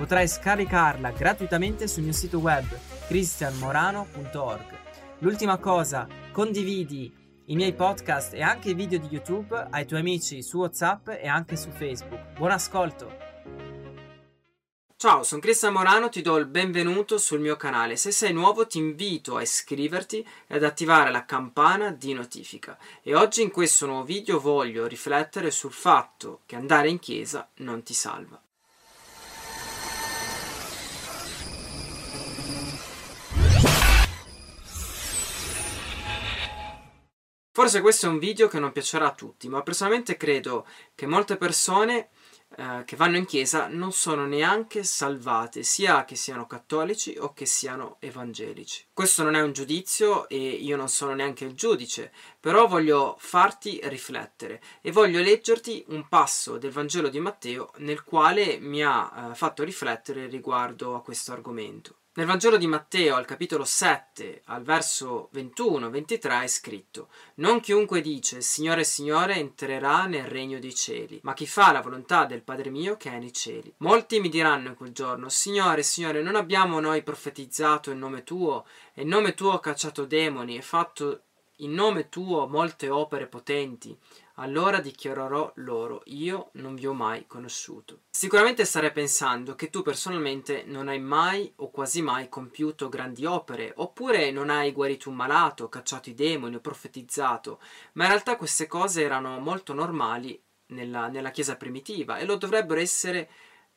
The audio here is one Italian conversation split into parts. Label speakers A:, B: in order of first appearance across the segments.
A: Potrai scaricarla gratuitamente sul mio sito web cristianmorano.org. L'ultima cosa, condividi i miei podcast e anche i video di YouTube ai tuoi amici su WhatsApp e anche su Facebook. Buon ascolto! Ciao, sono Cristian Morano, ti do il benvenuto sul mio canale. Se sei nuovo ti invito a iscriverti e ad attivare la campana di notifica. E oggi in questo nuovo video voglio riflettere sul fatto che andare in chiesa non ti salva. Forse questo è un video che non piacerà a tutti, ma personalmente credo che molte persone eh, che vanno in chiesa non sono neanche salvate, sia che siano cattolici o che siano evangelici. Questo non è un giudizio e io non sono neanche il giudice, però voglio farti riflettere e voglio leggerti un passo del Vangelo di Matteo nel quale mi ha eh, fatto riflettere riguardo a questo argomento. Nel Vangelo di Matteo, al capitolo 7, al verso 21-23, è scritto: Non chiunque dice Signore, Signore entrerà nel regno dei cieli, ma chi fa la volontà del Padre mio che è nei cieli. Molti mi diranno in quel giorno: Signore, Signore, non abbiamo noi profetizzato in nome tuo, e in nome tuo cacciato demoni, e fatto in nome tuo molte opere potenti allora dichiarerò loro, io non vi ho mai conosciuto. Sicuramente starei pensando che tu personalmente non hai mai o quasi mai compiuto grandi opere, oppure non hai guarito un malato, cacciato i demoni o profetizzato, ma in realtà queste cose erano molto normali nella, nella Chiesa primitiva e lo dovrebbero essere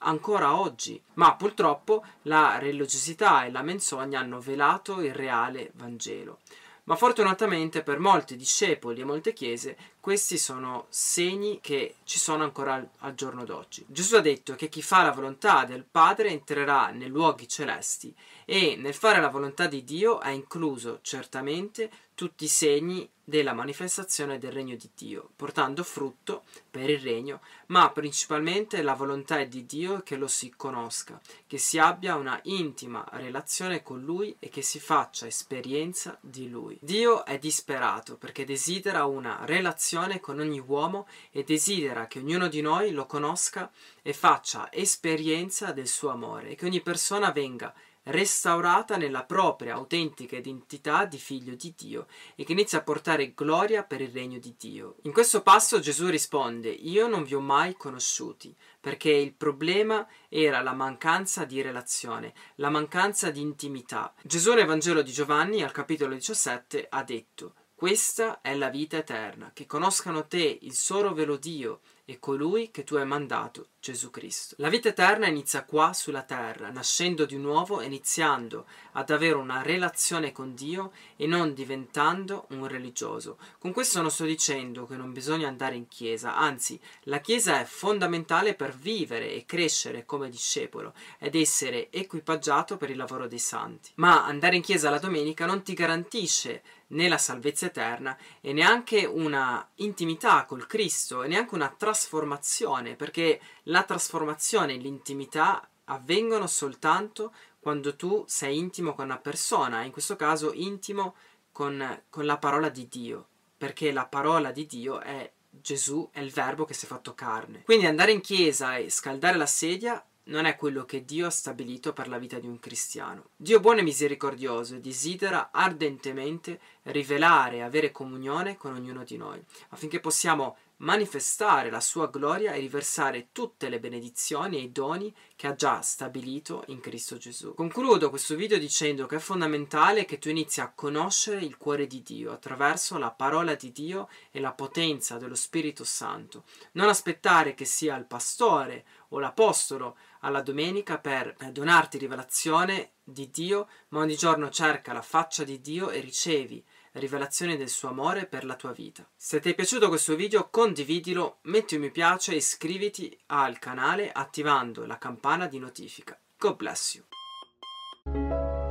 A: ancora oggi, ma purtroppo la religiosità e la menzogna hanno velato il reale Vangelo ma fortunatamente per molti discepoli e molte chiese questi sono segni che ci sono ancora al, al, giorno d'oggi. Gesù ha detto che chi fa la volontà del Padre entrerà nei luoghi celesti e nel fare la volontà di Dio ha incluso certamente tutti i segni della manifestazione del regno di Dio, portando frutto per il regno, ma principalmente la volontà è di Dio che lo si conosca, che si abbia una intima relazione con Lui e che si faccia esperienza di Lui. Dio è disperato perché desidera una relazione con ogni uomo e desidera che ognuno di noi lo conosca e faccia esperienza del suo amore e che ogni persona venga restaurata nella propria autentica identità di figlio di Dio e che inizia a portare gloria per il regno di Dio. In questo passo Gesù risponde io non vi ho mai conosciuti perché il problema era la mancanza di relazione, la mancanza di intimità. Gesù nel Vangelo di Giovanni al capitolo 17 ha detto questa è la vita eterna, che conoscano te, il solo vero Dio, e colui che tu hai mandato, Gesù Cristo. La vita eterna inizia qua sulla terra, nascendo di nuovo iniziando ad avere una relazione con Dio e non diventando un religioso. Con questo non sto dicendo che non bisogna andare in chiesa, anzi la chiesa è fondamentale per vivere e crescere come discepolo ed essere equipaggiato per il lavoro dei santi. Ma andare in chiesa la domenica non ti garantisce né la salvezza eterna e neanche una intimità col Cristo e neanche una trasformazione, perché la trasformazione e l'intimità avvengono soltanto quando tu sei intimo con una persona, in questo caso intimo con, con la parola di Dio, perché la parola di Dio è Gesù, è il verbo che si è fatto carne. Quindi andare in chiesa e scaldare la sedia non è quello che Dio ha stabilito per la vita di un cristiano. Dio buono e misericordioso desidera ardentemente rivelare e avere comunione con ognuno di noi, affinché possiamo manifestare la sua gloria e riversare tutte le benedizioni e i doni che ha già stabilito in Cristo Gesù. Concludo questo video dicendo che è fondamentale che tu inizi a conoscere il cuore di Dio attraverso la parola di Dio e la potenza dello Spirito Santo. Non aspettare che sia il pastore o l'apostolo alla domenica per donarti rivelazione di Dio, ma ogni giorno cerca la faccia di Dio e ricevi rivelazione del suo amore per la tua vita. Se ti è piaciuto questo video condividilo, metti un mi piace e iscriviti al canale attivando la campana di notifica. God bless you.